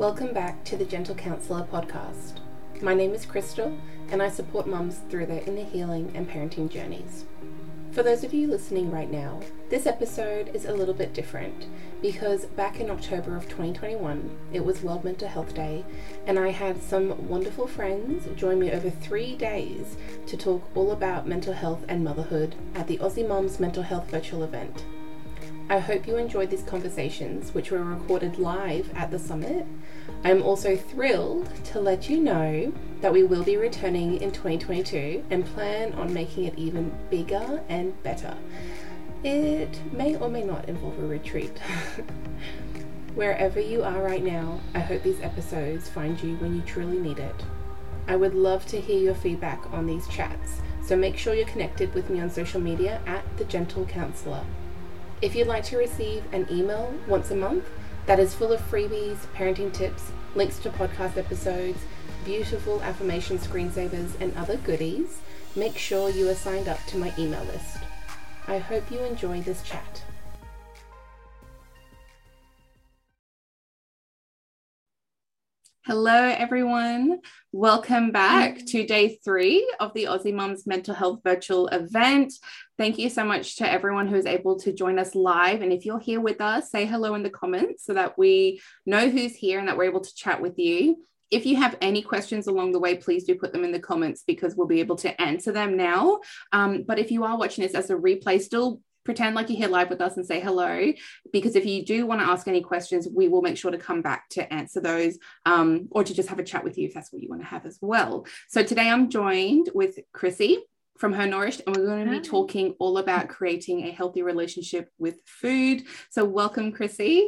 Welcome back to the Gentle Counsellor podcast. My name is Crystal, and I support mums through their inner healing and parenting journeys. For those of you listening right now, this episode is a little bit different because back in October of 2021, it was World Mental Health Day, and I had some wonderful friends join me over three days to talk all about mental health and motherhood at the Aussie Mums Mental Health virtual event. I hope you enjoyed these conversations, which were recorded live at the summit. I'm also thrilled to let you know that we will be returning in 2022 and plan on making it even bigger and better. It may or may not involve a retreat. Wherever you are right now, I hope these episodes find you when you truly need it. I would love to hear your feedback on these chats, so make sure you're connected with me on social media at The Gentle Counsellor. If you'd like to receive an email once a month that is full of freebies, parenting tips, links to podcast episodes, beautiful affirmation screensavers, and other goodies, make sure you are signed up to my email list. I hope you enjoy this chat. Hello, everyone. Welcome back to day three of the Aussie Mums Mental Health Virtual Event. Thank you so much to everyone who is able to join us live. And if you're here with us, say hello in the comments so that we know who's here and that we're able to chat with you. If you have any questions along the way, please do put them in the comments because we'll be able to answer them now. Um, but if you are watching this as a replay, still pretend like you're here live with us and say hello because if you do want to ask any questions we will make sure to come back to answer those um, or to just have a chat with you if that's what you want to have as well. So today i'm joined with krissy from her nourished and we're going to be talking all about creating a healthy relationship with food. So welcome krissy.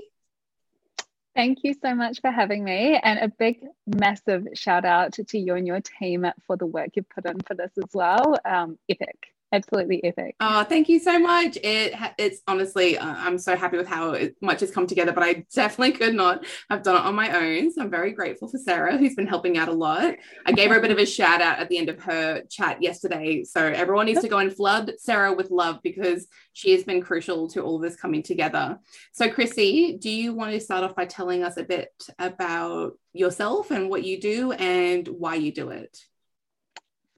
Thank you so much for having me, and a big, massive shout out to you and your team for the work you've put in for this as well. Um, epic absolutely epic. Oh, thank you so much. It it's honestly, uh, I'm so happy with how it, much has come together, but I definitely could not have done it on my own. So I'm very grateful for Sarah, who's been helping out a lot. I gave her a bit of a shout out at the end of her chat yesterday. So everyone needs to go and flood Sarah with love because she has been crucial to all of this coming together. So, Krissy, do you want to start off by telling us a bit about yourself and what you do and why you do it?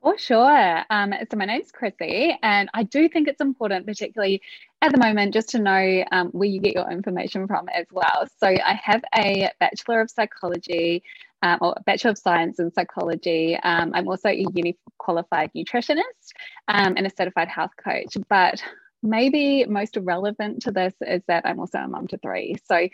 For sure. Um, so my name's Krissy, and I do think it's important, particularly at the moment, just to know um, where you get your information from as well. So I have a Bachelor of Psychology um, or Bachelor of Science in Psychology. Um, I'm also a uni qualified nutritionist um, and a certified health coach. But maybe most relevant to this is that I'm also a mum to three. So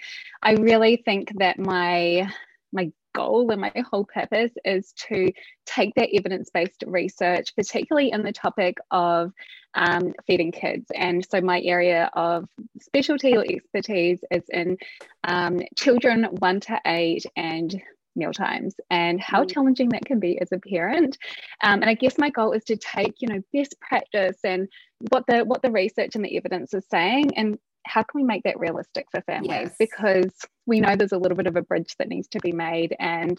I really think that my my goal and my whole purpose is to take that evidence based research, particularly in the topic of um, feeding kids. And so, my area of specialty or expertise is in um, children one to eight and meal times and how mm. challenging that can be as a parent um, and i guess my goal is to take you know best practice and what the what the research and the evidence is saying and how can we make that realistic for families? Yes. Because we know there's a little bit of a bridge that needs to be made. And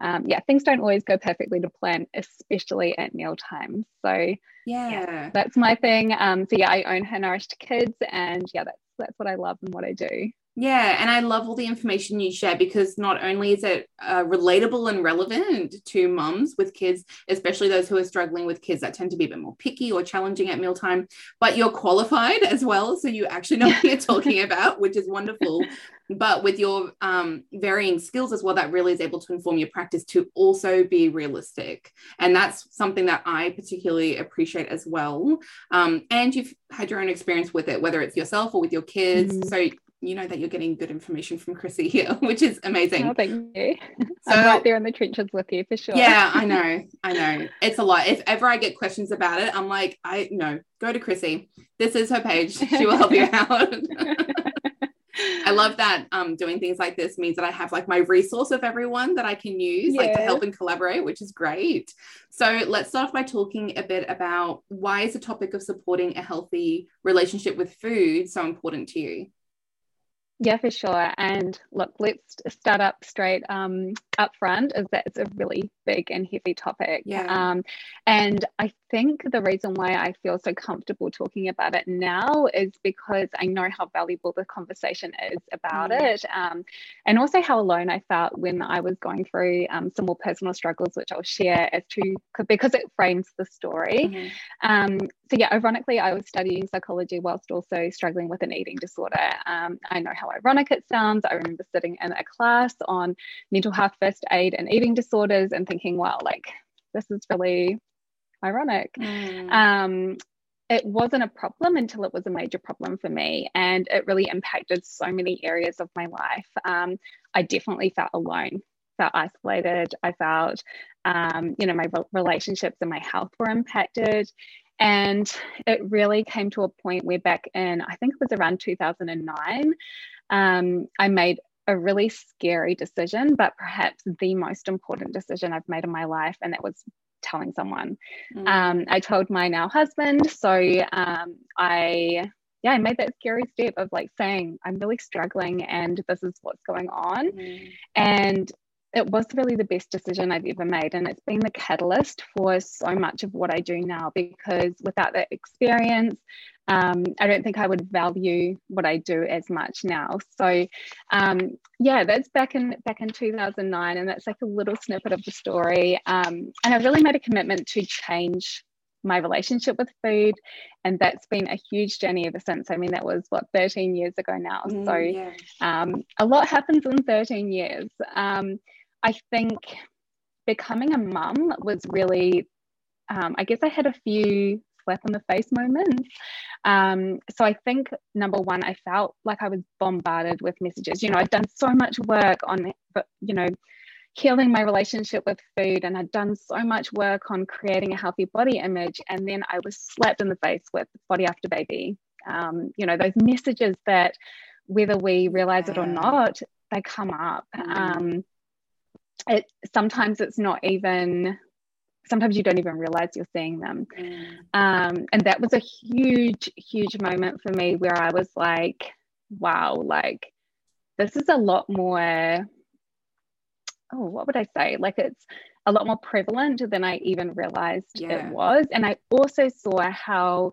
um, yeah, things don't always go perfectly to plan, especially at meal times. So yeah, yeah that's my thing. Um, so yeah, I own Her Nourished Kids, and yeah, that's that's what I love and what I do. Yeah, and I love all the information you share because not only is it uh, relatable and relevant to mums with kids, especially those who are struggling with kids that tend to be a bit more picky or challenging at mealtime, but you're qualified as well. So you actually know what you're talking about, which is wonderful. But with your um, varying skills as well, that really is able to inform your practice to also be realistic. And that's something that I particularly appreciate as well. Um, and you've had your own experience with it, whether it's yourself or with your kids. Mm-hmm. So you know that you're getting good information from Krissy here, which is amazing. Oh, thank you. So, I'm right there in the trenches with you for sure. Yeah, I know. I know. It's a lot. If ever I get questions about it, I'm like, I know, go to Krissy. This is her page. She will help you out. I love that um, doing things like this means that I have like my resource of everyone that I can use, yeah. like to help and collaborate, which is great. So let's start off by talking a bit about why is the topic of supporting a healthy relationship with food so important to you? Yeah, for sure. And look, let's start up straight. Um, up front is that it's a really big and heavy topic. Yeah. Um, and I think the reason why I feel so comfortable talking about it now is because I know how valuable the conversation is about mm. it. Um, and also how alone I felt when I was going through um, some more personal struggles, which I'll share as to because it frames the story. Um, so, yeah, ironically, I was studying psychology whilst also struggling with an eating disorder. Um, I know how ironic it sounds. I remember sitting in a class on mental health first aid and eating disorders and thinking, wow, like this is really ironic. Mm. Um, it wasn't a problem until it was a major problem for me, and it really impacted so many areas of my life. Um, I definitely felt alone, felt isolated. I felt, um, you know, my relationships and my health were impacted. And it really came to a point where back in, I think it was around 2009, um, I made a really scary decision, but perhaps the most important decision I've made in my life. And that was telling someone. Mm. Um, I told my now husband. So um, I, yeah, I made that scary step of like saying, I'm really struggling and this is what's going on. Mm. And it was really the best decision I've ever made. And it's been the catalyst for so much of what I do now because without that experience, um, I don't think I would value what I do as much now. So um, yeah, that's back in back in 2009, and that's like a little snippet of the story. Um, and I really made a commitment to change my relationship with food, and that's been a huge journey ever since. I mean, that was what 13 years ago now. Mm, so yeah. Um, a lot happens in 13 years. Um, I think becoming a mum was really um, I guess I had a few slap in the face moments. Um, so I think number one, I felt like I was bombarded with messages. You know, I'd done so much work on, you know, healing my relationship with food, and I'd done so much work on creating a healthy body image, and then I was slapped in the face with body after baby. Um, you know, those messages that whether we realize it or not, they come up. Mm. Um, it sometimes it's not even sometimes you don't even realize you're seeing them. Mm. Um, and that was a huge, huge moment for me where I was like, wow, like this is a lot more, oh, what would I say? Like it's a lot more prevalent than I even realized yeah. it was. And I also saw how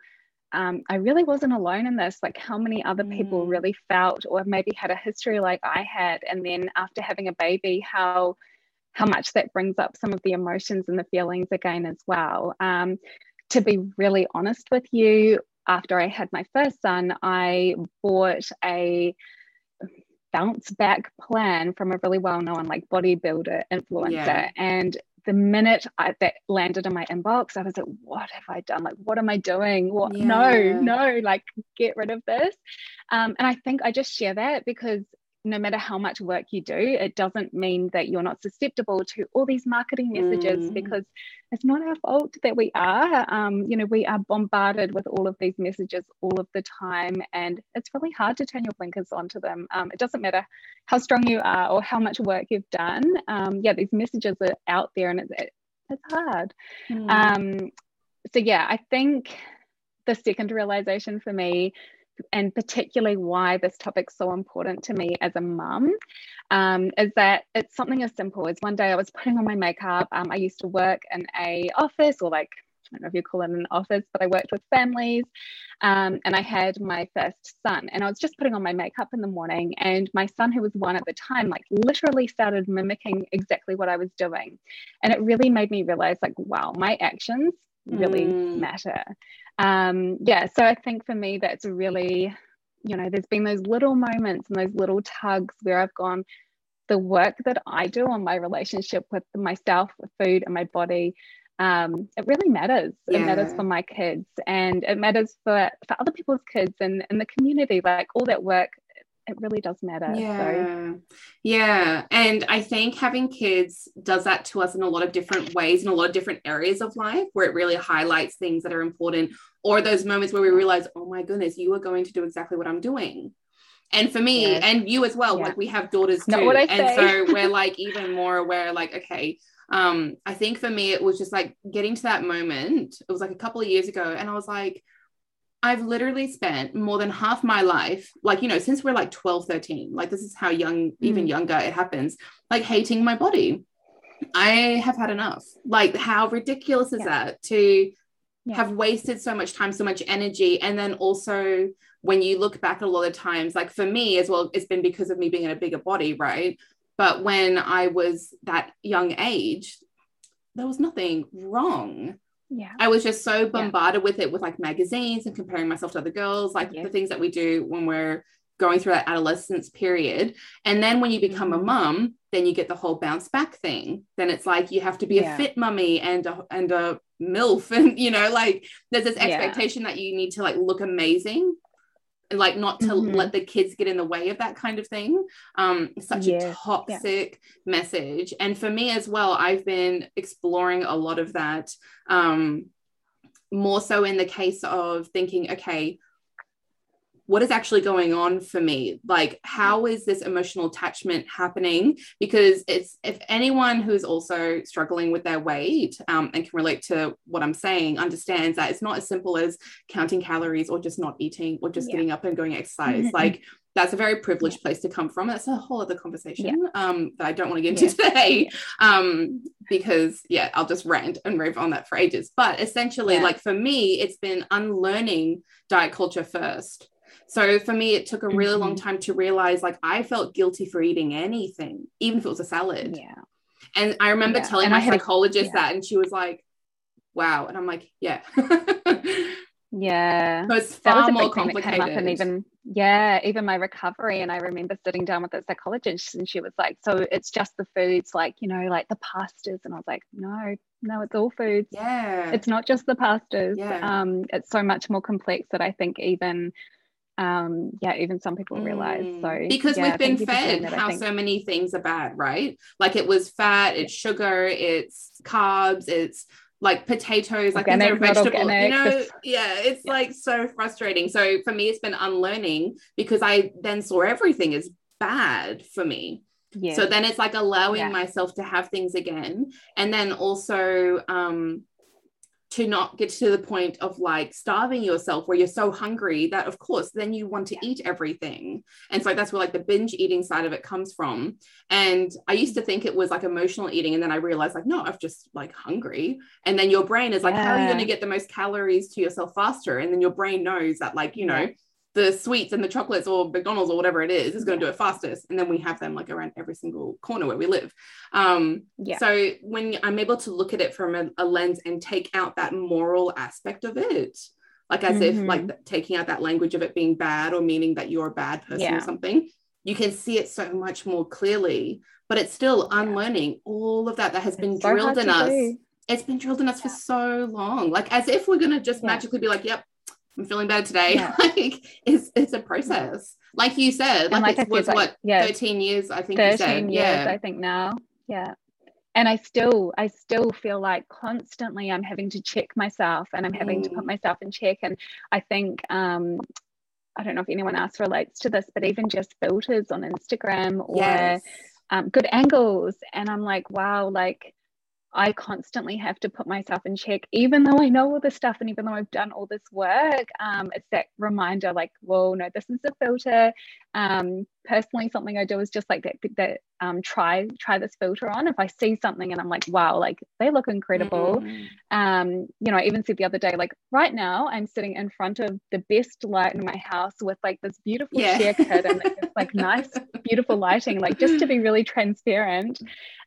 um, I really wasn't alone in this, like how many other people mm. really felt or maybe had a history like I had. And then after having a baby, how how much that brings up some of the emotions and the feelings again as well. Um, to be really honest with you, after I had my first son, I bought a bounce back plan from a really well known like bodybuilder influencer. Yeah. And the minute I, that landed in my inbox, I was like, what have I done? Like, what am I doing? What? Yeah. No, no, like, get rid of this. Um, and I think I just share that because no matter how much work you do, it doesn't mean that you're not susceptible to all these marketing messages mm. because it's not our fault that we are. Um, you know, we are bombarded with all of these messages all of the time, and it's really hard to turn your blinkers onto them. Um, it doesn't matter how strong you are or how much work you've done. Um, yeah, these messages are out there, and it's it's hard. Mm. Um, so yeah, I think the second realization for me and particularly why this topic's so important to me as a mum um, is that it's something as simple as one day I was putting on my makeup. Um, I used to work in a office or like I don't know if you call it an office, but I worked with families. Um, and I had my first son, and I was just putting on my makeup in the morning. And my son, who was one at the time, like literally started mimicking exactly what I was doing. And it really made me realize, like, wow, my actions really mm. matter. Um, yeah, so I think for me, that's really, you know, there's been those little moments and those little tugs where I've gone, the work that I do on my relationship with myself, with food, and my body. Um, it really matters. Yeah. It matters for my kids and it matters for, for other people's kids and in the community. Like all that work it really does matter. Yeah. So. Yeah. And I think having kids does that to us in a lot of different ways, in a lot of different areas of life, where it really highlights things that are important, or those moments where we realize, oh my goodness, you are going to do exactly what I'm doing. And for me, yes. and you as well, yeah. like we have daughters too. and so we're like even more aware, like, okay, um, I think for me, it was just like getting to that moment. It was like a couple of years ago, and I was like, I've literally spent more than half my life, like, you know, since we're like 12, 13, like this is how young, even Mm. younger it happens, like hating my body. I have had enough. Like, how ridiculous is Yeah. that to Yeah. have wasted so much time, so much energy? And then also, when you look back a lot of times, like for me as well, it's been because of me being in a bigger body, right? But when I was that young age, there was nothing wrong. Yeah. I was just so bombarded with it with like magazines and comparing myself to other girls, like Yeah. the things that we do when we're going through that adolescence period. And then when you become a Mhm. mum, then you get the whole bounce back thing. Then it's like you have to be Yeah. a fit mummy and a, and a MILF. And, you know, like there's this Yeah. expectation that you need to like look amazing like not to Mhm. let the kids get in the way of that kind of thing. Um, such Yes. a Yeah. toxic message. And for me as well, I've been exploring a lot of that. Um, more so in the case of thinking, okay, what is actually going on for me? Like how is this emotional attachment happening? Because it's if anyone who's also struggling with their weight um, and can relate to what i'm saying understands that it's not as simple as counting calories or just not eating or just Yeah. getting up and going exercise. Mhm. like that's a very privileged place to come from. That's a whole other conversation Yeah. um, that i don't want to get into today um, because yeah i'll just rant and rave on that for ages. But essentially Yeah. like for me it's been unlearning diet culture first so for me, it took a really long Mhm. time to realize like I felt guilty for eating anything, even if it was a salad. Yeah. And I remember Yeah. telling And my psychologist yeah. that, and she was like, wow. And I'm like, yeah. Yeah. so it's that was far a more big thing that came complicated. and even yeah even my recovery and i remember sitting down with a psychologist and she was like so it's just the foods like you know like the pastas and i was like no no it's all foods yeah. it's not just the pastas Yeah. um it's so much more complex that i think even um yeah even some people realize Mm. so because yeah, we've been thank you for sharing fed that, how so many things are bad, right? Like it was fat, it's sugar, it's carbs, it's like potatoes, like Organic, vegetable. organic, You know, yeah, it's Yeah. like so frustrating. So for me, it's been unlearning because I then saw everything as bad for me. yeah So then it's like allowing Yeah. myself to have things again. And then also um to not get to the point of like starving yourself where you're so hungry that of course then you want to eat everything. And so that's where like the binge eating side of it comes from. And I used to think it was like emotional eating. And then I realized like, no, I'm just like hungry. And then your brain is like, how are you going to get the most calories to yourself faster? And then your brain knows that like, you know, Yeah. The sweets and the chocolates or McDonald's or whatever it is is going to do it fastest. And then we have them like around every single corner where we live. Um, yeah So when I'm able to look at it from a, a lens and take out that moral aspect of it, like as if Mhm. like taking out that language of it being bad or meaning that you're a bad person Yeah. or something, you can see it so much more clearly. But it's still Yeah. unlearning all of that that has been so drilled in us do. it's been drilled in us for so long like as if we're gonna just Yeah. magically be like yep i'm feeling bad today. Yeah. like it's it's a process. Like you said like, like it was like, what yeah. 13 years i think you 13 said years yeah. I think now. Yeah. And i still i still feel like constantly i'm having to check myself and i'm having to put Mm. myself in check. And i think um i don't know if anyone else relates to this but even just filters on instagram or yes. um, good angles. And i'm like wow like I constantly have to put myself in check, even though I know all this stuff and even though I've done all this work. Um, it's that reminder, like, whoa, no, this is a filter. Um, personally, something I do is just like that, that um, try try this filter on. If I see something and I'm like, wow, like they look incredible. Mm. Um, you know, I even said the other day, like right now, I'm sitting in front of the best light in my house with like this beautiful Yeah. share kit and it's like nice, beautiful lighting, like just to be really transparent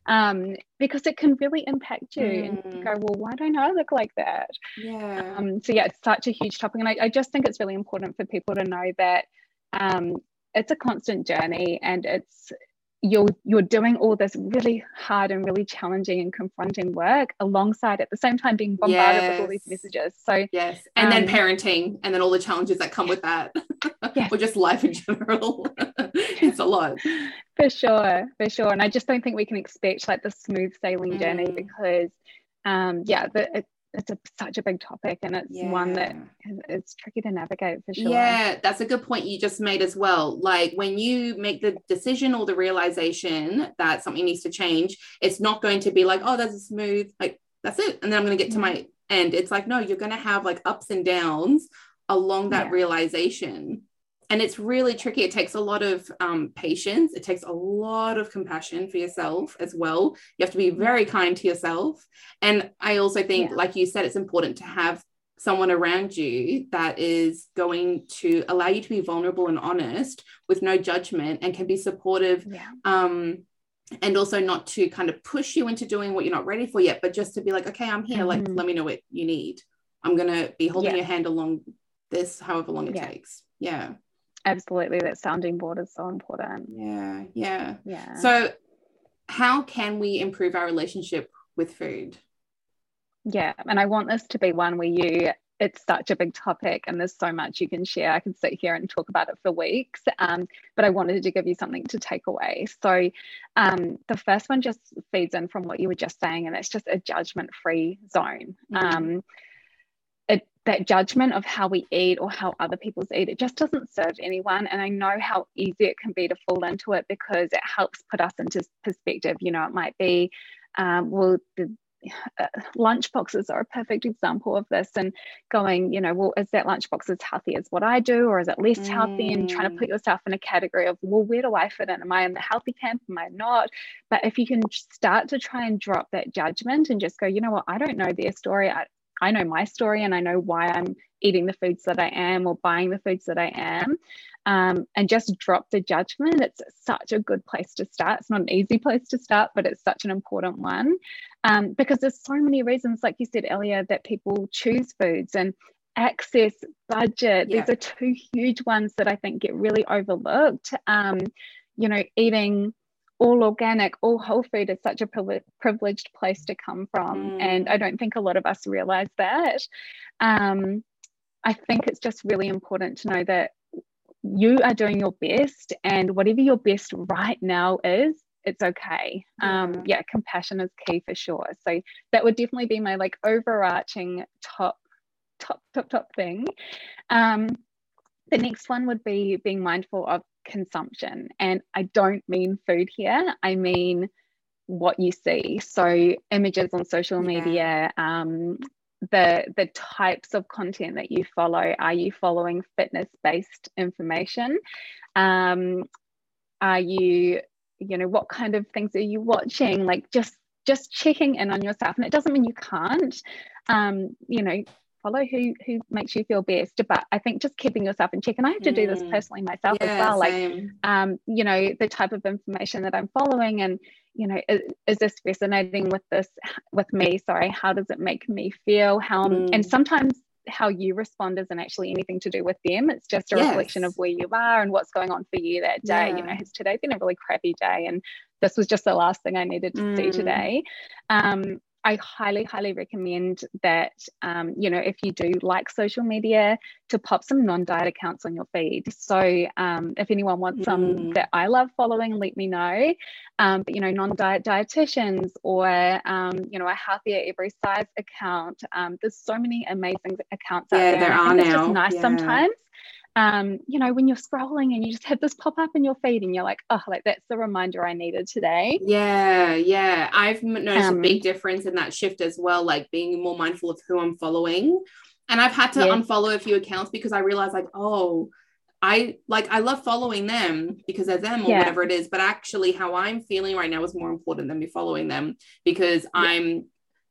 um, because it can really impact you and you Mm. go, well, why don't I look like that? yeah Um, so yeah, it's such a huge topic, and I, I just think it's really important for people to know that um, it's a constant journey, and it's you're you're doing all this really hard and really challenging and confronting work alongside at the same time being bombarded with all these messages. So yes and then um, parenting and then all the challenges that come with that Yes. or just life in general it's a lot for sure for sure and i just don't think we can expect like the smooth sailing journey Mm. because um yeah the, it, it's a, such a big topic and it's one that it's tricky to navigate for sure Yeah, that's a good point you just made as well. Like when you make the decision or the realization that something needs to change, it's not going to be like, oh, that's a smooth, like that's it. And then I'm going to get to my mm-hmm. end. It's like, no, you're going to have like ups and downs along that Yeah. realization and it's really tricky. It takes a lot of um, patience. It takes a lot of compassion for yourself as well. You have to be very kind to yourself. And i also think Yeah. like you said it's important to have someone around you that is going to allow you to be vulnerable and honest with no judgment and can be supportive Yeah. um and also not to kind of push you into doing what you're not ready for yet but just to be like okay i'm here. Like Mhm. let me know what you need. I'm gonna be holding Yeah. your hand along this however long it takes. Yeah Absolutely. That sounding board is so important. yeah yeah Yeah. so how can we improve our relationship with food Yeah, and I want this to be one where you, it's such a big topic and there's so much you can share. I could sit here and talk about it for weeks, um, but I wanted to give you something to take away. So, um, the first one just feeds in from what you were just saying, and it's just a judgment free zone. Mhm. Um, that judgment of how we eat or how other people's eat, it just doesn't serve anyone. And I know how easy it can be to fall into it because it helps put us into perspective. You know, it might be, um, well, the uh, lunch boxes are a perfect example of this and going you know well is that lunchbox as healthy as what i do or is it less healthy? And trying to put yourself in a category of well where do i fit in? Am i in the healthy camp? Am i not? But if you can start to try and drop that judgment and just go you know what? I don't know their story. I, I know my story and i know why i'm eating the foods that i am or buying the foods that i am um, and just drop the judgment it's such a good place to start it's not an easy place to start but it's such an important one um, because there's so many reasons, like you said earlier, that people choose foods and access, budget. Yeah. These are two huge ones that I think get really overlooked. Um, you know, eating all organic, all whole food is such a privileged place to come from, and Mm. I don't think a lot of us realize that. Um, I think it's just really important to know that you are doing your best, and whatever your best right now is, it's okay. Um, Yeah. yeah, compassion is key for sure. So that would definitely be my like overarching top, top, top, top thing. Um, the next one would be being mindful of consumption, and I don't mean food here. I mean what you see. So images on social Yeah. media, um, the the types of content that you follow. Are you following fitness based information? Um, are you you know what kind of things are you watching like just just checking in on yourself and it doesn't mean you can't um you know follow who who makes you feel best but i think just keeping yourself in check and i have to do this Mm. personally myself as yeah well like same. um you know the type of information that i'm following and you know is, is this resonating with this with me sorry how does it make me feel how and Mm. sometimes how you respond isn't actually anything to do with them it's just a reflection of where you are and what's going on for you that day you know has today been a really crappy day and this was just the last thing i needed to see Mm. today um I highly, highly recommend that, um, you know, if you do like social media, to pop some non diet accounts on your feed. So, um, if anyone wants some Mm. that I love following, let me know. Um, but, you know, non diet dietitians or, um, you know, a health at every size account. Um, there's so many amazing accounts out Yeah, there. there are think it's just nice Yeah. Um, you know, when you're scrolling and you just have this pop up in your feed and you're like, oh, like that's the reminder I needed today. Yeah, yeah. I've noticed a Um, big difference in that shift as well, like being more mindful of who I'm following. And I've had to Yes. unfollow a few accounts because I realized, like, oh, I like I love following them because they're them or Yeah. whatever it is, but actually how I'm feeling right now is more important than me following them because I'm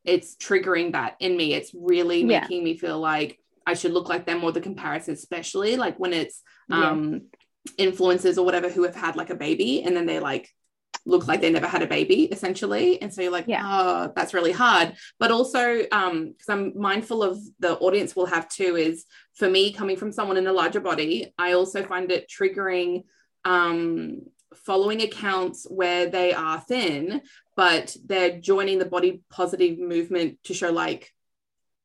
it's triggering that in me. It's really Yeah. making me feel like I should look like them or the comparison, especially like when it's Yeah. um influencers or whatever who have had like a baby and then they like look like they never had a baby essentially and so you're like Yeah. oh that's really hard but also um because i'm mindful of the audience will have too is for me coming from someone in a larger body i also find it triggering um following accounts where they are thin but they're joining the body positive movement to show like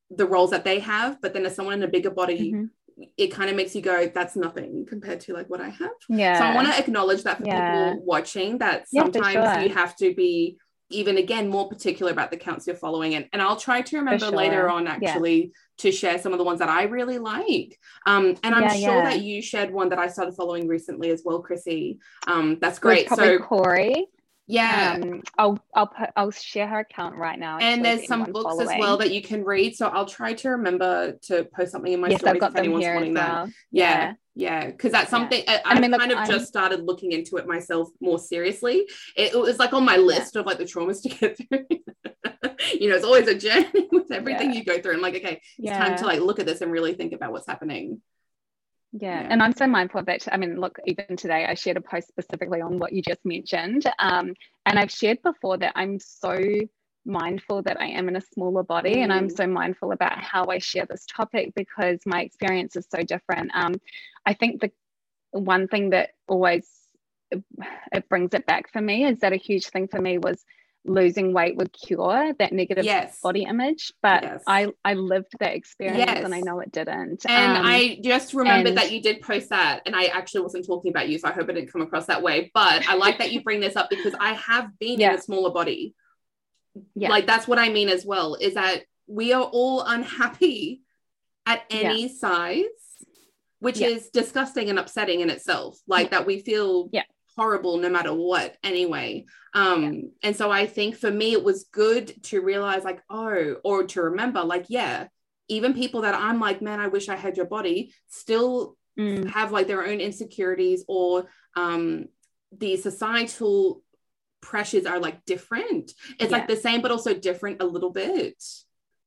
the roles that they have but then as someone in a bigger body Mhm. it kind of makes you go that's nothing compared to like what i have Yeah. so I want to acknowledge that for Yeah. people watching that Yeah, sometimes sure. you have to be even again more particular about the counts you're following and, and I'll try to remember later sure. on Yeah. actually to share some of the ones that I really like. Um, and I'm Yeah, sure yeah. that you shared one that I started following recently as well, Krissy. Um, that's great. probably So Corey. Yeah. Um, I'll I'll put I'll share her account right now. And there's some books following. as well that you can read. So I'll try to remember to post something in my yes, stories if anyone's wanting well. that. Yeah. Yeah, because that's something yeah. I, I, mean, kind look, of I'm, just started looking into it myself more seriously. It, it was like on my list yeah. of like the traumas to get through. you know, it's always a journey with everything yeah. you go through. And like, okay, it's time to like look at this and really think about what's happening. Yeah. yeah. and I'm so mindful of that. I mean, look, even today I shared a post specifically on what you just mentioned. Um, and I've shared before that I'm so mindful that I am in a smaller body mm. and I'm mm. so mindful about how I share this topic because my experience is so different. Um, I think the one thing that always it brings it back for me is that a huge thing for me was losing weight would cure that negative yes. body image but yes. i i lived that experience yes. and i know it didn't and um, i just remembered and... that you did post that and i actually wasn't talking about you so i hope it didn't come across that way but i like that you bring this up because i have been yeah. in a smaller body yeah. like that's what i mean as well is that we are all unhappy at any yeah. size which yeah. is disgusting and upsetting in itself like that we feel yeah horrible no matter what anyway um yeah. and so i think for me it was good to realize like oh or to remember like yeah even people that i'm like man i wish i had your body still mm. have like their own insecurities or um the societal pressures are like different it's yeah. like the same but also different a little bit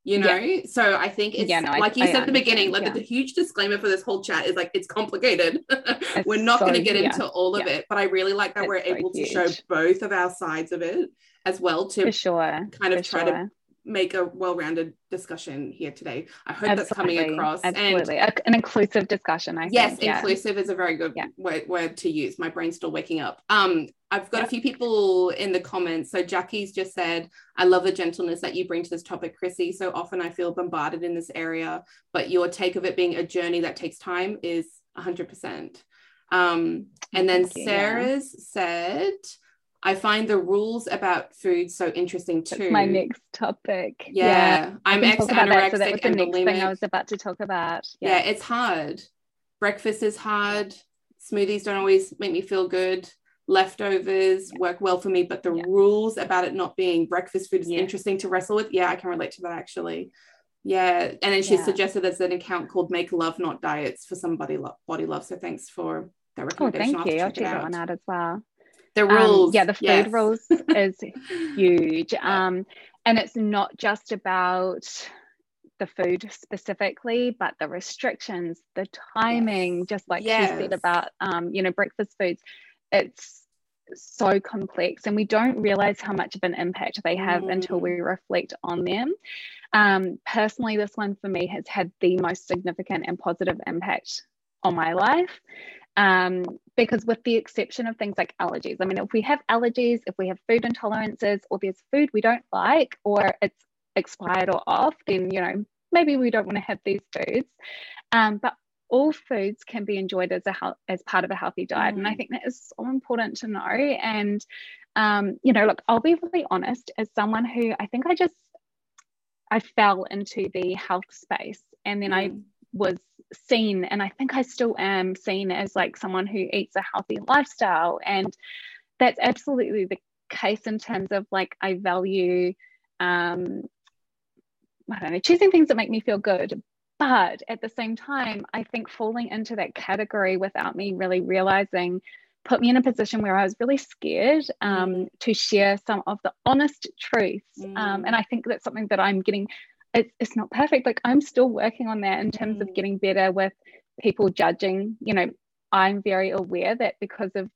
you know yeah. so i think it's yeah, no, like I, you I said at the beginning like yeah. the, huge disclaimer for this whole chat is like it's complicated it's we're not so, going to get into all of it but i really like that it's we're so able huge. to show both of our sides of it as well to for sure kind of for try sure. to make a well-rounded discussion here today. I hope Absolutely. that's coming across. Absolutely, and an inclusive discussion. I yes, think. inclusive yeah. is a very good yeah. word, word, to use. My brain's still waking up. Um, I've got yeah. a few people in the comments. So Jackie's just said, "I love the gentleness that you bring to this topic, Krissy. So often I feel bombarded in this area, but your take of it being a journey that takes time is 100." percent um, and then Sarah's said I find the rules about food so interesting too. That's my next topic. Yeah, yeah. I'm ex anorexic so that was the and next bulimic. thing I was about to talk about. Yeah. yeah, it's hard. Breakfast is hard. Smoothies don't always make me feel good. Leftovers yeah. work well for me, but the rules about it not being breakfast food is interesting to wrestle with. Yeah, I can relate to that actually. Yeah, and then she suggested there's an account called "Make Love Not Diets" for somebody lo- body love. So thanks for that recommendation. Oh, thank you. I'll check that one out as well. The rules. Um, yeah, the food yes. rules is huge. Um, and it's not just about the food specifically, but the restrictions, the timing, yes. just like yes. you said about, um, you know, breakfast foods. It's so complex and we don't realize how much of an impact they have mm. until we reflect on them. Um, personally, this one for me has had the most significant and positive impact on my life. Um, because with the exception of things like allergies, I mean, if we have allergies, if we have food intolerances, or there's food we don't like, or it's expired or off, then you know maybe we don't want to have these foods. Um, but all foods can be enjoyed as a as part of a healthy diet, mm. and I mm. think that is so important to know. And um, you know, look, I'll be really honest, as someone who I think I just I fell into the health space, and then mm. I was seen and i think i still am seen as like someone who eats a healthy lifestyle and that's absolutely the case in terms of like i value um i don't know choosing things that make me feel good but at the same time i think falling into that category without me really realizing put me in a position where I was really scared um, mm. to share some of the honest truths. Mm. Um, and I think that's something that I'm getting it's, it's not perfect like i'm still working on that in terms mm. of getting better with people judging you know i'm very aware that because of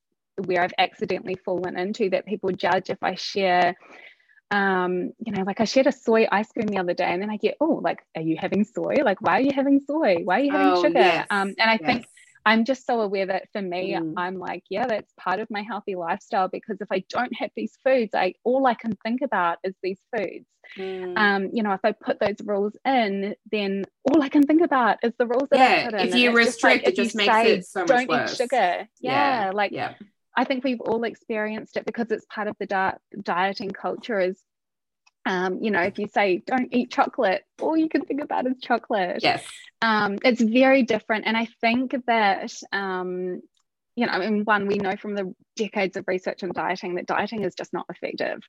where i've accidentally fallen into that people judge if i share um you know like i shared a soy ice cream the other day and then i get oh like are you having soy like why are you having soy why are you having oh, sugar yes. um and i yes. think I'm just so aware that for me, mm. I'm like, yeah, that's part of my healthy lifestyle because if I don't have these foods, I all I can think about is these foods. Mm. Um, you know, if I put those rules in, then all I can think about is the rules that yeah, I put in. If you restrict, like, it just makes it so much don't worse. eat sugar. Yeah, yeah. like yeah. I think we've all experienced it because it's part of the di- dieting culture is um, you know, if you say don't eat chocolate, all you can think about is chocolate. Yes. Um, it's very different. And I think that um, you know, I mean, one, we know from the decades of research on dieting that dieting is just not effective.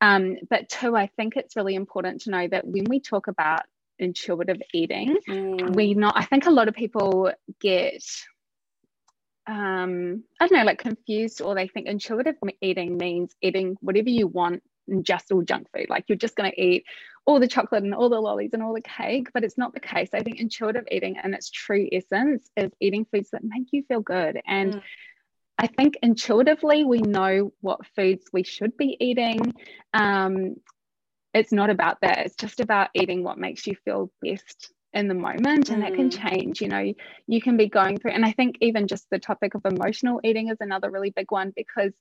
Um, but two, I think it's really important to know that when we talk about intuitive eating, mm. we not, I think a lot of people get, um, I don't know, like confused or they think intuitive eating means eating whatever you want just all junk food. Like you're just going to eat all the chocolate and all the lollies and all the cake, but it's not the case. I think intuitive eating in its true essence is eating foods that make you feel good. And mm. I think intuitively we know what foods we should be eating. Um, it's not about that. It's just about eating what makes you feel best in the moment and mm. that can mm. change you know you can be going through and i think even just the topic of emotional eating is another really big one because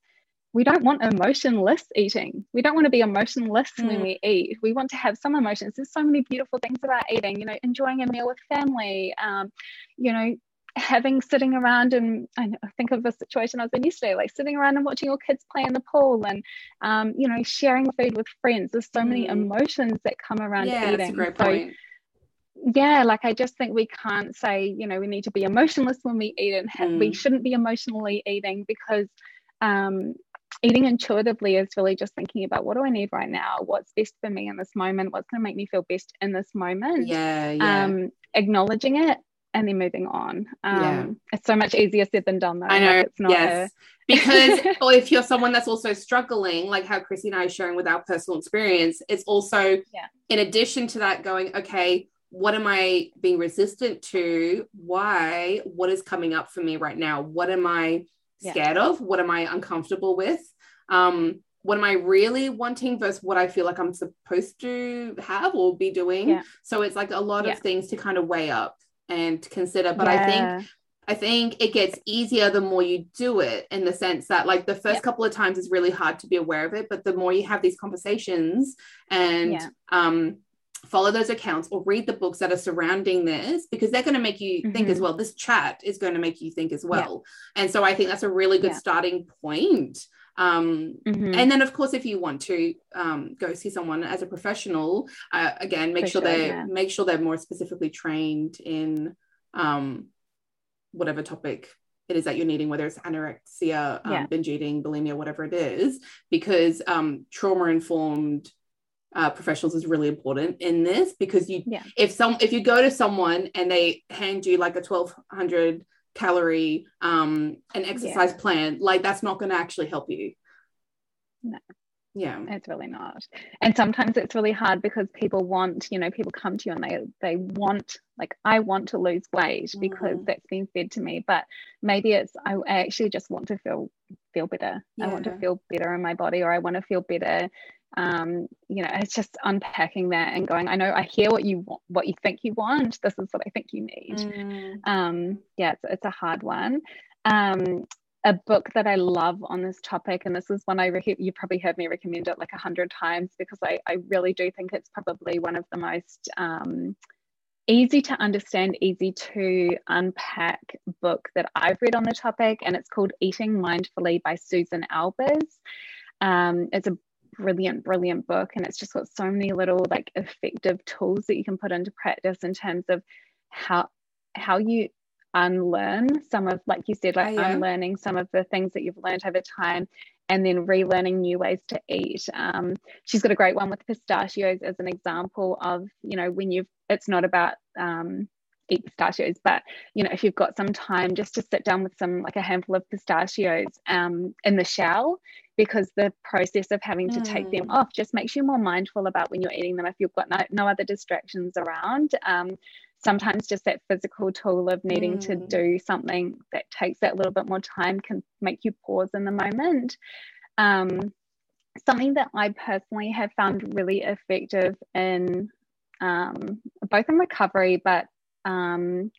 we don't want emotionless eating. We don't want to be emotionless mm. when we eat. We want to have some emotions. There's so many beautiful things about eating, you know, enjoying a meal with family, um, you know, having sitting around and I think of a situation I was in yesterday, like sitting around and watching your kids play in the pool and, um, you know, sharing food with friends. There's so mm. many emotions that come around yeah, eating. That's a great point. So, yeah, like I just think we can't say, you know, we need to be emotionless when we eat and have, mm. we shouldn't be emotionally eating because um, eating intuitively is really just thinking about what do I need right now? What's best for me in this moment? What's going to make me feel best in this moment? Yeah, yeah. Um, acknowledging it and then moving on. Um, yeah. It's so much easier said than done, though. I know. Like it's not yes. A... because, or if you're someone that's also struggling, like how Krissy and I are sharing with our personal experience, it's also, yeah. in addition to that, going, okay, what am I being resistant to? Why? What is coming up for me right now? What am I scared yeah. of? What am I uncomfortable with? Um, what am I really wanting versus what I feel like I'm supposed to have or be doing? Yeah. So it's like a lot yeah. of things to kind of weigh up and consider. But I think I think it gets easier the more you do it in the sense that like the first couple of times is really hard to be aware of it, but the more you have these conversations and um follow those accounts or read the books that are surrounding this because they're going to make you mm-hmm. think as mm-hmm. well. This chat is going to make you think as well. Yeah. And so I think that's a really good yeah. starting point. Um, mm-hmm. And then, of course, if you want to um, go see someone as a professional, uh, again, make sure, sure they yeah. make sure they're more specifically trained in um, whatever topic it is that you're needing, whether it's anorexia, um, binge eating, bulimia, whatever it is, because um, trauma informed uh, professionals is really important in this because you yeah. if some if you go to someone and they hand you like a 1200 calorie um an exercise yeah. plan like that's not going to actually help you no yeah it's really not and sometimes it's really hard because people want you know people come to you and they they want like i want to lose weight mm. because that's been fed to me but maybe it's I, I actually just want to feel feel better yeah. i want to feel better in my body or i want to feel better um, you know, it's just unpacking that and going, I know I hear what you want, what you think you want. This is what I think you need. Mm. Um, yeah, it's, it's a hard one. Um, a book that I love on this topic, and this is one I re- you probably heard me recommend it like a hundred times because I, I really do think it's probably one of the most um, easy to understand, easy to unpack book that I've read on the topic, and it's called Eating Mindfully by Susan Albers. Um, it's a brilliant, brilliant book. And it's just got so many little like effective tools that you can put into practice in terms of how how you unlearn some of like you said like oh, yeah. unlearning some of the things that you've learned over time and then relearning new ways to eat um, she's got a great one with pistachios as an example of you know when you've it's not about um, eat pistachios but you know if you've got some time just to sit down with some like a handful of pistachios um, in the shell because the process of having to take them mm. off just makes you more mindful about when you're eating them if you've got no, no other distractions around um, sometimes just that physical tool of needing mm. to do something that takes that little bit more time can make you pause in the moment um, something that i personally have found really effective in um, both in recovery but um,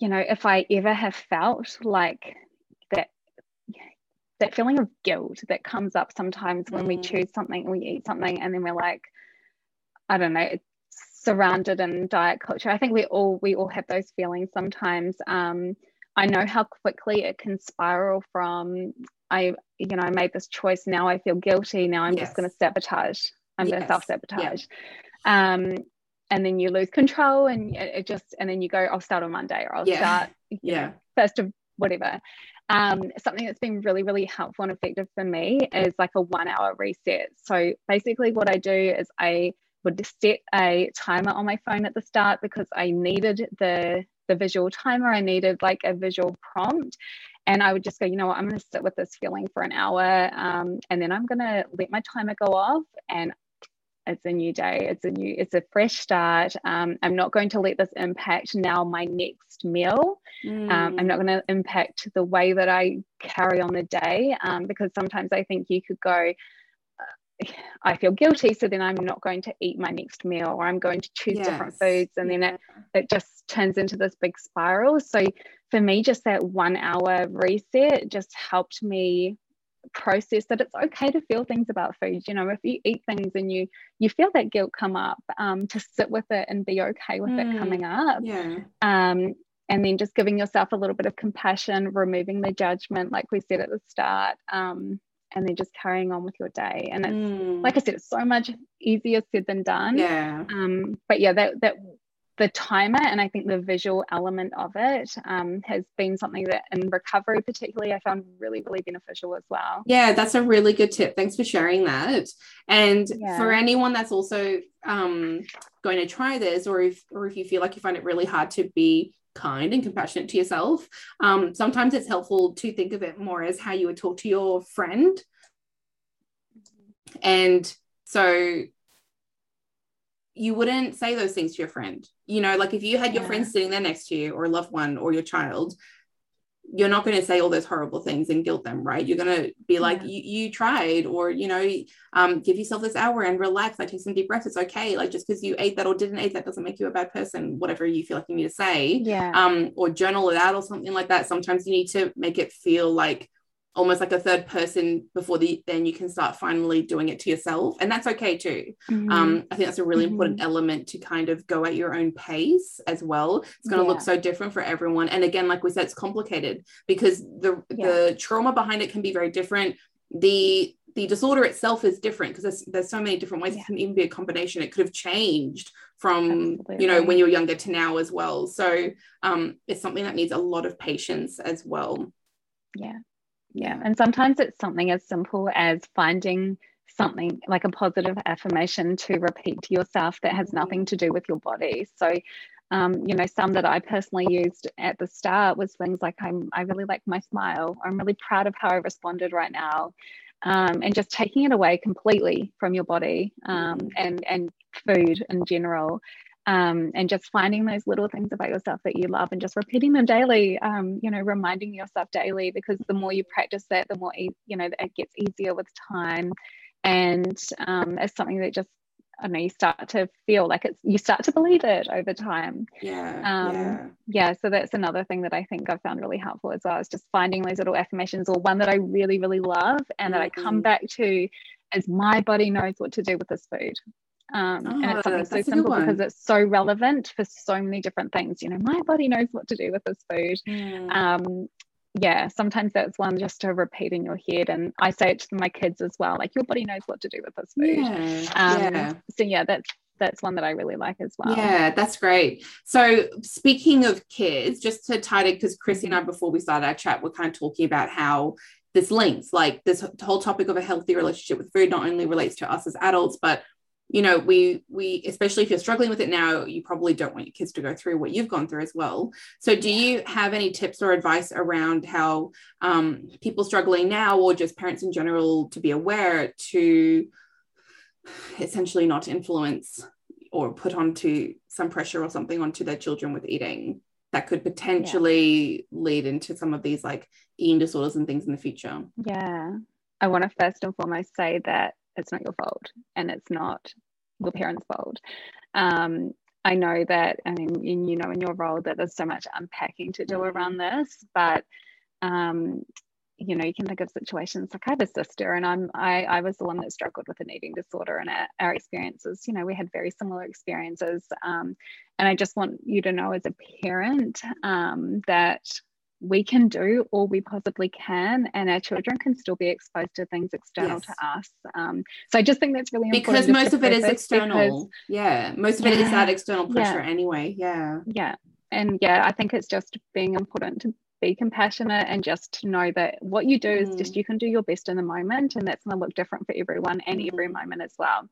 you know, if I ever have felt like that feeling of guilt that comes up sometimes when we mm. choose something, we eat something, and then we're like, I don't know, it's surrounded in diet culture. I think we all we all have those feelings sometimes. Um, I know how quickly it can spiral from I, you know, I made this choice. Now I feel guilty. Now I'm yes. just going to sabotage. I'm yes. going to self sabotage. Yeah. Um, and then you lose control and it just and then you go i'll start on monday or i'll yeah. start yeah know, first of whatever. Um, something that's been really, really helpful and effective for me is like a one hour reset. So basically, what I do is I would set a timer on my phone at the start because I needed the the visual timer. I needed like a visual prompt. And I would just go, you know what, I'm going to sit with this feeling for an hour. Um, and then I'm going to let my timer go off and it's a new day it's a new it's a fresh start um, i'm not going to let this impact now my next meal mm. um, i'm not mm. going to impact the way that i carry on the day um, because sometimes i think you could go uh, I feel guilty, so then I'm not going to eat my next meal, or I'm going to choose yes. different foods, and then it, it just turns into this big spiral. So for me, just that one hour reset just helped me process that it's okay to feel things about food. You know if you eat things and you you feel that guilt come up um, to sit with it and be okay with mm, it coming up. Yeah. Um, and then just giving yourself a little bit of compassion removing the judgment like we said at the start um, and then just carrying on with your day. And it's mm. like i said it's so much easier said than done. Yeah. Um, but yeah that that the timer and I think the visual element of it um, has been something that in recovery, particularly, I found really, really beneficial as well. Yeah, that's a really good tip. Thanks for sharing that. And yeah. for anyone that's also um, going to try this, or if or if you feel like you find it really hard to be kind and compassionate to yourself, um, sometimes it's helpful to think of it more as how you would talk to your friend. And so you wouldn't say those things to your friend. You know, like if you had your yeah. friend sitting there next to you or a loved one or your child, you're not going to say all those horrible things and guilt them, right? You're going to be like, yeah. you, you tried, or, you know, um, give yourself this hour and relax. Like, take some deep breaths. It's okay. Like, just because you ate that or didn't eat that doesn't make you a bad person, whatever you feel like you need to say. Yeah. Um, or journal it out or something like that. Sometimes you need to make it feel like almost like a third person before the then you can start finally doing it to yourself and that's okay too mm-hmm. um i think that's a really mm-hmm. important element to kind of go at your own pace as well it's going to yeah. look so different for everyone and again like we said it's complicated because the yeah. the trauma behind it can be very different the the disorder itself is different because there's, there's so many different ways yeah. it can even be a combination it could have changed from Absolutely. you know when you were younger to now as well so um it's something that needs a lot of patience as well yeah yeah and sometimes it's something as simple as finding something like a positive affirmation to repeat to yourself that has nothing to do with your body. So um, you know some that i personally used at the start was things like i'm i really like my smile. I'm really proud of how i responded right now. Um, and just taking it away completely from your body um, and and food in general um, and just finding those little things about yourself that you love and just repeating them daily um, you know reminding yourself daily because the more you practice that the more e- you know it gets easier with time and um, it's something that just I know you start to feel like it's you start to believe it over time. Yeah, um, yeah. Yeah. So that's another thing that I think I've found really helpful as well is just finding those little affirmations or one that I really, really love and mm-hmm. that I come mm-hmm. back to as my body knows what to do with this food. Um, oh, and it's something so simple because it's so relevant for so many different things. You know, my body knows what to do with this food. Mm. Um, yeah, sometimes that's one just to repeat in your head. And I say it to my kids as well, like your body knows what to do with this food. Yeah. Um, yeah. So yeah, that's that's one that I really like as well. Yeah, that's great. So speaking of kids, just to tie it, because Krissy and I, before we started our chat, we're kind of talking about how this links, like this whole topic of a healthy relationship with food, not only relates to us as adults, but you know we we especially if you're struggling with it now you probably don't want your kids to go through what you've gone through as well. So do you have any tips or advice around how um, people struggling now or just parents in general to be aware to essentially not influence or put onto some pressure or something onto their children with eating that could potentially yeah. lead into some of these like eating disorders and things in the future? Yeah. I want to first and foremost say that it's not your fault and it's not your parents' fault. Um, I know that, I mean, you know, in your role, that there's so much unpacking to do around this, but um, you know, you can think of situations like I have a sister, and I'm I, I was the one that struggled with an eating disorder, and our, our experiences, you know, we had very similar experiences. Um, and I just want you to know, as a parent, um, that we can do all we possibly can and our children can still be exposed to things external yes. to us um, so i just think that's really important because most of it is external yeah most of it yeah, is that external pressure yeah. anyway yeah yeah and yeah i think it's just being important to be compassionate and just to know that what you do mm. is just mm. you can do your best in the moment and that's going to look different for everyone and mm. every moment as well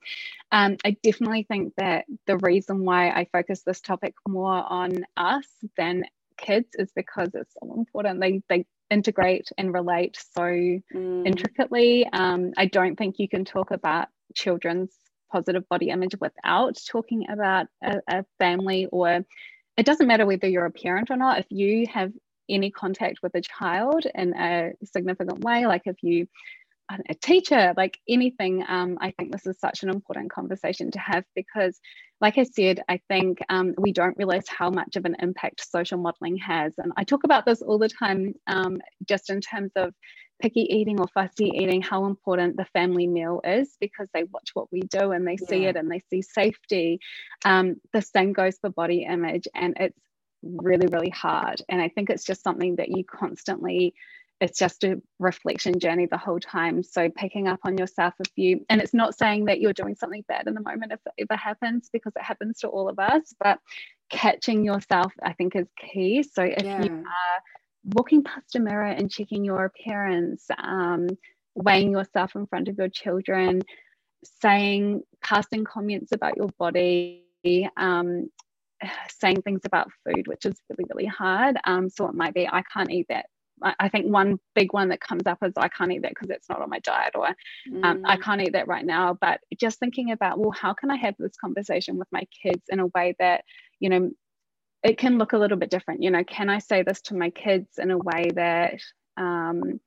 um, i definitely think that the reason why i focus this topic more on us than kids is because it's so important. They they integrate and relate so mm. intricately. Um, i don't think you can talk about children's positive body image without talking about a, a family or it doesn't matter whether you're a parent or not. If you have any contact with a child in a significant way like if you a teacher like anything um, i think this is such an important conversation to have because like i said i think um, we don't realize how much of an impact social modeling has and i talk about this all the time um, just in terms of picky eating or fussy eating, how important the family meal is because they watch what we do and they yeah. see it and they see safety. Um, the same goes for body image, and it's really, really hard. And I think it's just something that you constantly it's just a reflection journey the whole time. So picking up on yourself if you, and it's not saying that you're doing something bad in the moment if it ever happens, because it happens to all of us, but catching yourself, I think, is key. So if yeah. you are walking past a mirror and checking your appearance, um, weighing yourself in front of your children, saying, casting comments about your body, um, saying things about food, which is really, really hard. Um, so it might be, I can't eat that. I think one big one that comes up is I can't eat that because it's not on my diet, or um, I mm. can't eat that right now. But just thinking about, well, how can I have this conversation with my kids in a way that, you know, it can look a little bit different. You know, can I say this to my kids in a way that um,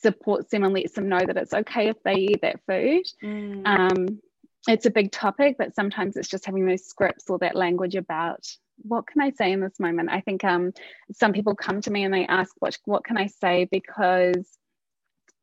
supports them and lets them know that it's okay if they eat that food? Mm. Um, it's a big topic, but sometimes it's just having those scripts or that language about what can I say in this moment. I think um, some people come to me and they ask, what what can I say because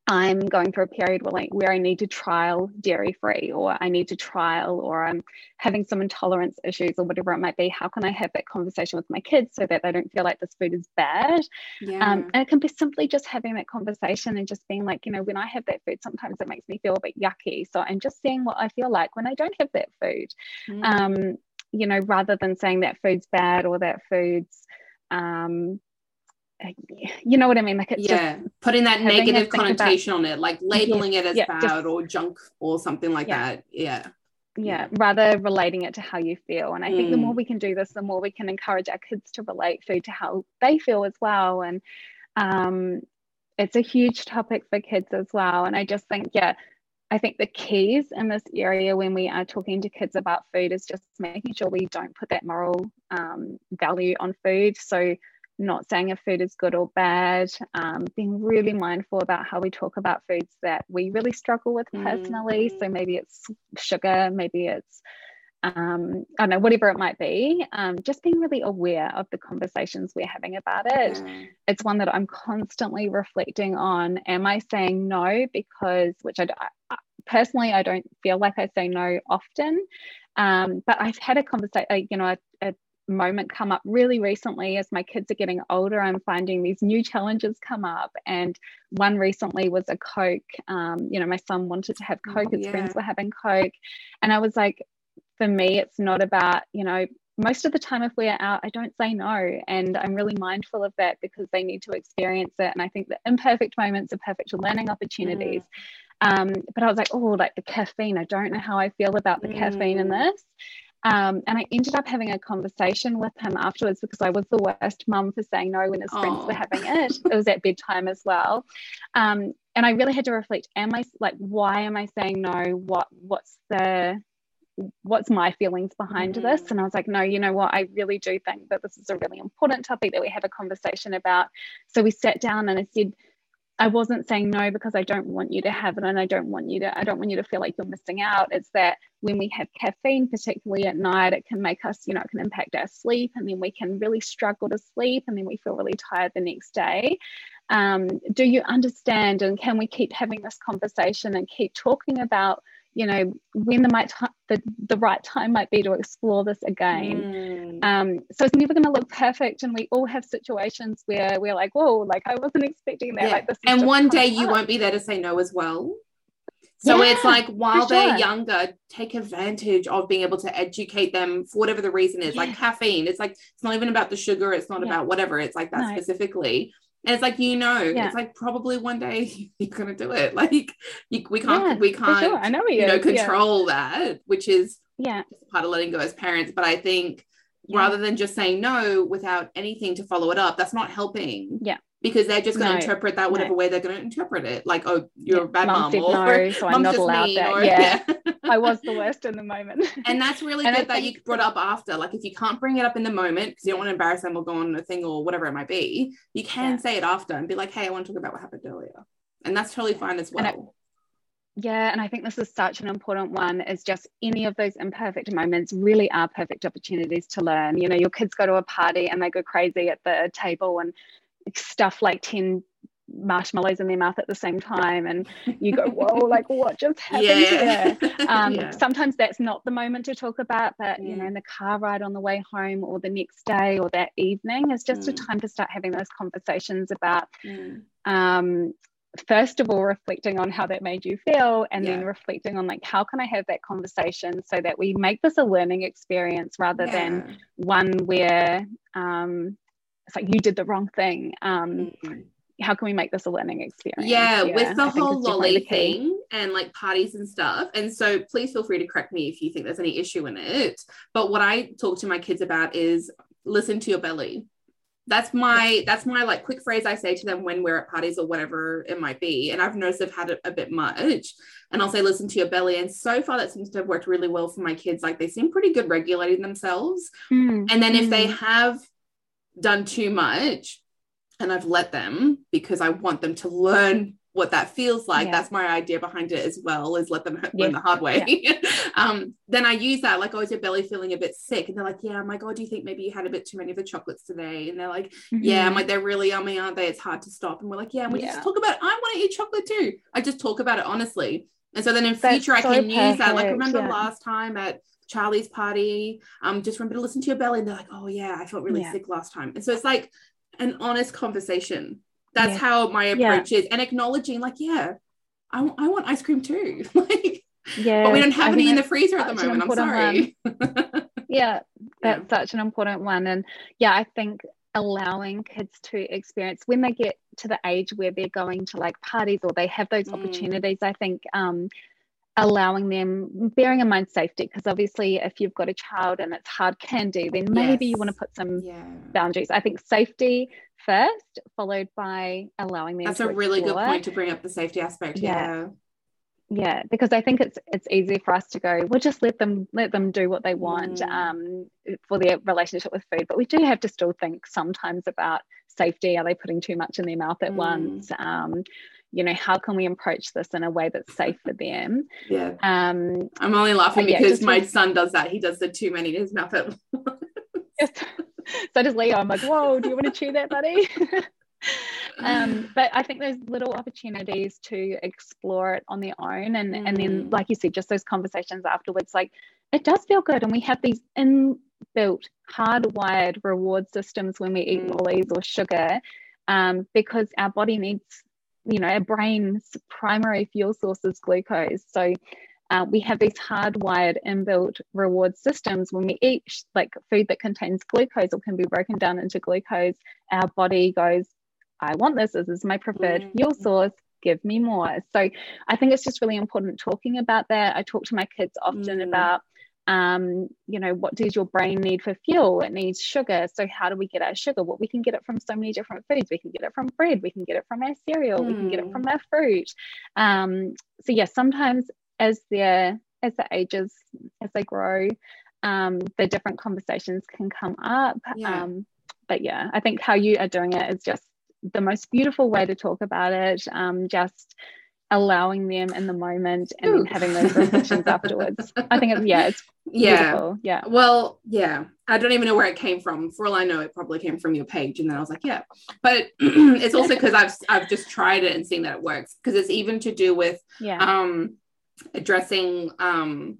I'm going through a period where like where I need to trial dairy free or I need to trial or I'm having some intolerance issues or whatever it might be. How can I have that conversation with my kids so that they don't feel like this food is bad? Yeah. Um, and it can be simply just having that conversation and just being like, you know, when I have that food, sometimes it makes me feel a bit yucky. So I'm just seeing what I feel like when I don't have that food. Mm. Um, you know, rather than saying that food's bad or that food's um, you know what I mean? Like it's yeah, putting that negative connotation about, on it, like labeling it as yeah, bad just, or junk or something like yeah. that. Yeah. Yeah, rather relating it to how you feel. And I mm. think the more mm. we can do this, the more we can encourage our kids to relate food to how they feel as well. And um, it's a huge topic for kids as well. And I just think, yeah, I think the keys in this area when we are talking to kids about food is just making sure we don't put that moral um, value on food. So not saying if food is good or bad, um, being really mindful about how we talk about foods that we really struggle with personally. Mm. So maybe it's sugar, maybe it's, um, I don't know, whatever it might be. Um, just being really aware of the conversations we're having about it. Mm. It's one that I'm constantly reflecting on. Am I saying no because, which I, I personally, I don't feel like I say no often. Um, but I've had a conversation, you know, a, a moment come up really recently as my kids are getting older i'm finding these new challenges come up and one recently was a coke um, you know my son wanted to have coke oh, his yeah. friends were having coke and i was like for me it's not about you know most of the time if we're out i don't say no and i'm really mindful of that because they need to experience it and i think the imperfect moments are perfect learning opportunities mm. Um, but I was like, oh, like the caffeine. I don't know how I feel about the mm. caffeine in mm. this. Um, and I ended up having a conversation with him afterwards because I was the worst mum for saying no when his oh. friends were having it. It was at bedtime as well. Um, and I really had to reflect, am I like, why am I saying no? What, what's the, what's my feelings behind mm-hmm. this? And I was like, no, you know what? I really do think that this is a really important topic that we have a conversation about. So we sat down and I said, I wasn't saying no because I don't want you to have it and I don't want you to I don't want you to feel like you're missing out. It's that when we have caffeine, particularly at night, it can make us, you know, it can impact our sleep and then we can really struggle to sleep and then we feel really tired the next day. Um, do you understand and can we keep having this conversation and keep talking about you know when the might t- the, the right time might be to explore this again mm. um, so it's never going to look perfect and we all have situations where we're like whoa like i wasn't expecting that yeah. like this and one day you won't be there to say no as well So yeah, it's like while they're sure. younger, take advantage of being able to educate them for whatever the reason is, yeah. like caffeine. It's like it's not even about the sugar, it's not yeah. about whatever, it's like that no. specifically. And it's like you know, it's like probably one day you're gonna do it. Like you, we can't, we can't, sure. I know, you know, control that, which is yeah part of letting go as parents. But I think rather than just saying no without anything to follow it up, that's not helping. Yeah because they're just going to no, interpret that whatever no. way they're going to interpret it. Like, oh, you're yeah. a bad mom, or no, so I'm not allowed that. Or, yeah, yeah. I was the worst in the moment. and that's really and good that think, you brought up after. Like, if you can't bring it up in the moment because you don't want to embarrass them or go on a thing or whatever it might be, you can yeah. say it after and be like, hey, I want to talk about what happened earlier, and that's totally fine as well. Yeah, and I think this is such an important one. Is just any of those imperfect moments really are perfect opportunities to learn. You know, your kids go to a party and they go crazy at the table and stuff like 10 marshmallows in their mouth at the same time and you go whoa like what just happened yeah. here um, yeah. sometimes that's not the moment to talk about but you know in the car ride on the way home or the next day or that evening is just mm. a time to start having those conversations about mm. um, first of all reflecting on how that made you feel and yeah. then reflecting on like how can i have that conversation so that we make this a learning experience rather than one where um, it's like you did the wrong thing um mm-hmm. how can we make this a learning experience yeah, yeah with the I whole lolly thing and like parties and stuff and so please feel free to correct me if you think there's any issue in it but what i talk to my kids about is listen to your belly that's my that's my like quick phrase I say to them when we're at parties or whatever it might be. And I've noticed they've had it a bit much. And I'll say, listen to your belly. And so far that seems to have worked really well for my kids. Like they seem pretty good regulating themselves. Mm. And then mm. if they hmm. have done too much and I've let them because I want them to learn what that feels like. Yeah. That's my idea behind it as well, is let them learn yeah. the hard way. Yeah. um, then I use that, like, oh, is your belly feeling a bit sick? And they're like, yeah, my God, do you think maybe you had a bit too many of the chocolates today? And they're like, mm-hmm. yeah, I'm like, they're really yummy, aren't they? It's hard to stop. And we're like, yeah, we just talk about, I want to eat chocolate too. I just talk about it honestly. And so then in That's future, so I can perfect. use that. Like, remember last time at Charlie's party. Um, just remember to listen to your belly. And they're like, oh yeah, I felt really yeah. sick last time. And so it's like an honest conversation. That's yeah. how my approach yeah. is. And acknowledging, like, yeah, I, w- I want ice cream too. like, yeah, but we don't have any in the freezer at the moment. I'm sorry. yeah, that's such an important one. And yeah, I think allowing kids to experience when they get to the age where they're going to like parties or they have those mm. opportunities, I think um, allowing them bearing in mind safety because obviously if you've got a child and it's hard candy then maybe yes. you want to put some yeah. boundaries i think safety first followed by allowing them that's a really good point to bring up the safety aspect yeah. yeah yeah because i think it's it's easy for us to go we'll just let them let them do what they want mm. um, for their relationship with food but we do have to still think sometimes about safety are they putting too much in their mouth at mm. once um, you know how can we approach this in a way that's safe for them yeah um i'm only laughing yeah, because my son does that he does the too many in his mouth at so does leo i'm like whoa do you want to chew that buddy um, but I think there's little opportunities to explore it on their own, and mm. and then, mm. like you said, just those conversations afterwards. Like it does feel good, and we have these inbuilt, hardwired reward systems when we eat mm. lollies or sugar, um, because our body needs you know, our brain's primary fuel source is glucose. So uh, we have these hardwired inbuilt reward systems when we eat like food that contains glucose or can be broken down into glucose. Our body goes, I want this. This is my preferred mm-hmm. fuel source. Give me more. So I think it's just really important talking about that. I talk to my kids often mm. about um, you know, what does your brain need for fuel? It needs sugar. So how do we get our sugar? Well, we can get it from so many different foods. We can get it from bread. We can get it from our cereal. Mm. We can get it from hmm. our fruit. Um, so yeah, sometimes as their as the ages as they grow, um, the different conversations can come up. Yeah. Um, but yeah, I think how you are doing it is just the most beautiful way to talk about it. Um, just allowing them in the moment and Ooh. then having those reflections afterwards. I think it's yeah, it's yeah, beautiful. yeah. Well, yeah. I don't even know where it came from. For all I know, it probably came from your page, and then I was like, yeah. But it's also because I've I've just tried it and seen that it works. Because it's even to do with yeah. um addressing um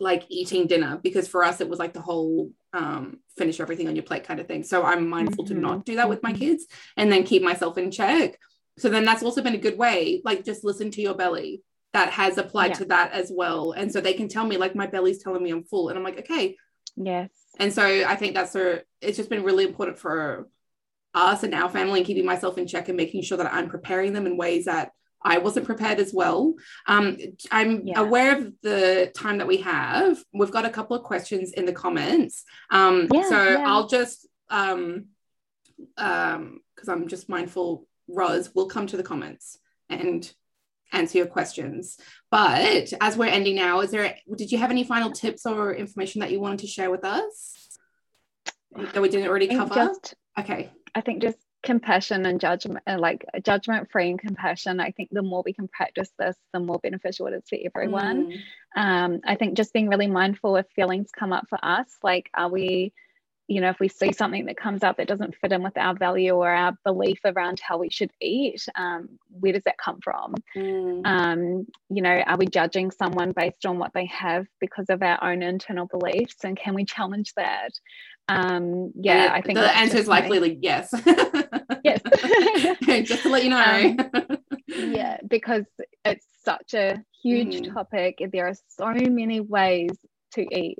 like eating dinner because for us it was like the whole um finish everything on your plate kind of thing so i'm mindful mm-hmm. to not do that with my mm-hmm. kids and then keep myself in check so then that's also been a good way like just listen to your belly that has applied yeah. to that as well. And so they can tell me, like, my belly's telling me I'm full. And I'm like, okay. Yes. And so I think that's a, it's just been really important for us and our family and keeping myself in check and making sure that I'm preparing them in ways that I wasn't prepared as well. Um, I'm yeah. aware of the time that we have. We've got a couple of questions in the comments. Um, yeah, so yeah. I'll just, um, um, because I'm just mindful, Roz will come to the comments and answer your questions. But as we're ending now, is there did you have any final tips or information that you wanted to share with us that we didn't already cover? Just, okay. I think just compassion and judgment uh, like judgment free and compassion i think the more we can practice this the more beneficial it is for everyone mm. um, i think just being really mindful if feelings come up for us like are we you know, if we see something that comes up that doesn't fit in with our value or our belief around how we should eat, um, where does that come from? Mm. Um, you know, are we judging someone based on what they have because of our own internal beliefs? And can we challenge that? Um, yeah, I think the answer is likely like yes. yes. just to let you know. Um, yeah, because it's such a huge mm. topic. There are so many ways to eat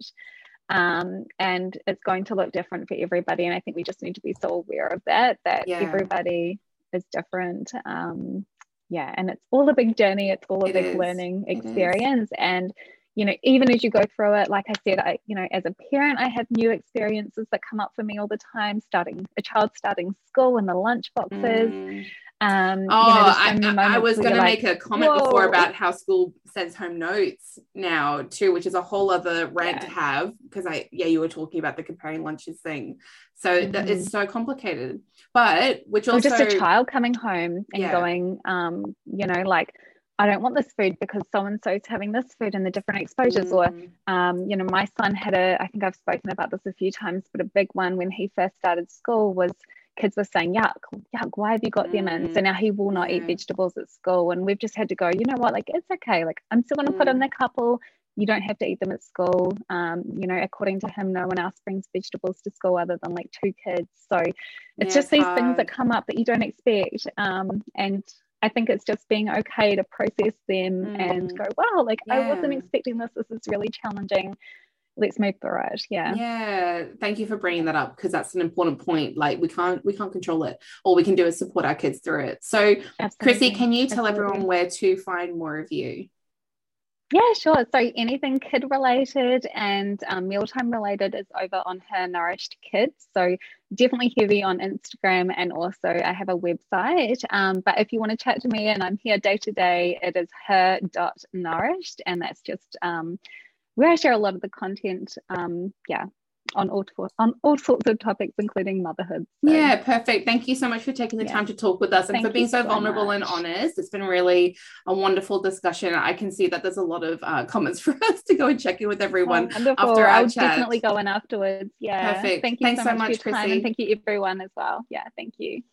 um, and it's going to look different for everybody and i think we just need to be so aware of that that yeah. everybody is different um, yeah and it's all a big journey it's all a it big is. learning experience and you know even as you go through it like i said i you know as a parent i have new experiences that come up for me all the time starting a child starting school and the lunch boxes mm. Um, oh, you know, I, I, was going to like, make a comment Whoa. before about how school sends home notes now too, which is a whole other rant yeah. to have because I, yeah, you were talking about the comparing lunches thing. So mm-hmm. that is so complicated, but which also or just a child coming home and yeah. going, um, you know, like, I don't want this food because so and so's having this food and the different exposures. Mm. Or, um, you know, my son had a, I think I've spoken about this a few times, but a big one when he first started school was kids were saying, yuck, yuck, why have you got them in? So mm. now he will not eat vegetables at school. And we've just had to go, you know what, like it's okay. Like I'm still going to put in mm. the couple. You don't have to eat them at school. Um, you know, according to him, no one else brings vegetables to school other than like two kids. So it's yeah, just these hard. things that come up that you don't expect. Um, and I think it's just being okay to process them mm. and go, wow, like yeah. I wasn't expecting this. This is really challenging let's move through it yeah yeah thank you for bringing that up because that's an important point like we can't we can't control it all we can do is support our kids through it so Absolutely. krissy can you tell Absolutely. everyone where to find more of you yeah, sure. So anything kid related and um, mealtime related is over on her Nourished Kids. So definitely heavy on Instagram and also I have a website. Um, but if you want to chat to me and I'm here day to day, it is her.nourished and that's just um, where I share a lot of the content. Um, yeah, on all on all sorts of topics, including motherhood. So. Yeah, perfect. Thank you so much for taking the yeah. time to talk with us and Thank for being so, so vulnerable much. and honest. It's been really a wonderful discussion. I can see that there's a lot of uh, comments for us to go and check in with everyone oh, after our I'll chat. definitely go in afterwards. Yeah, perfect. Thank you Thanks so, so much, much for your time, and thank you everyone as well. Yeah, thank you.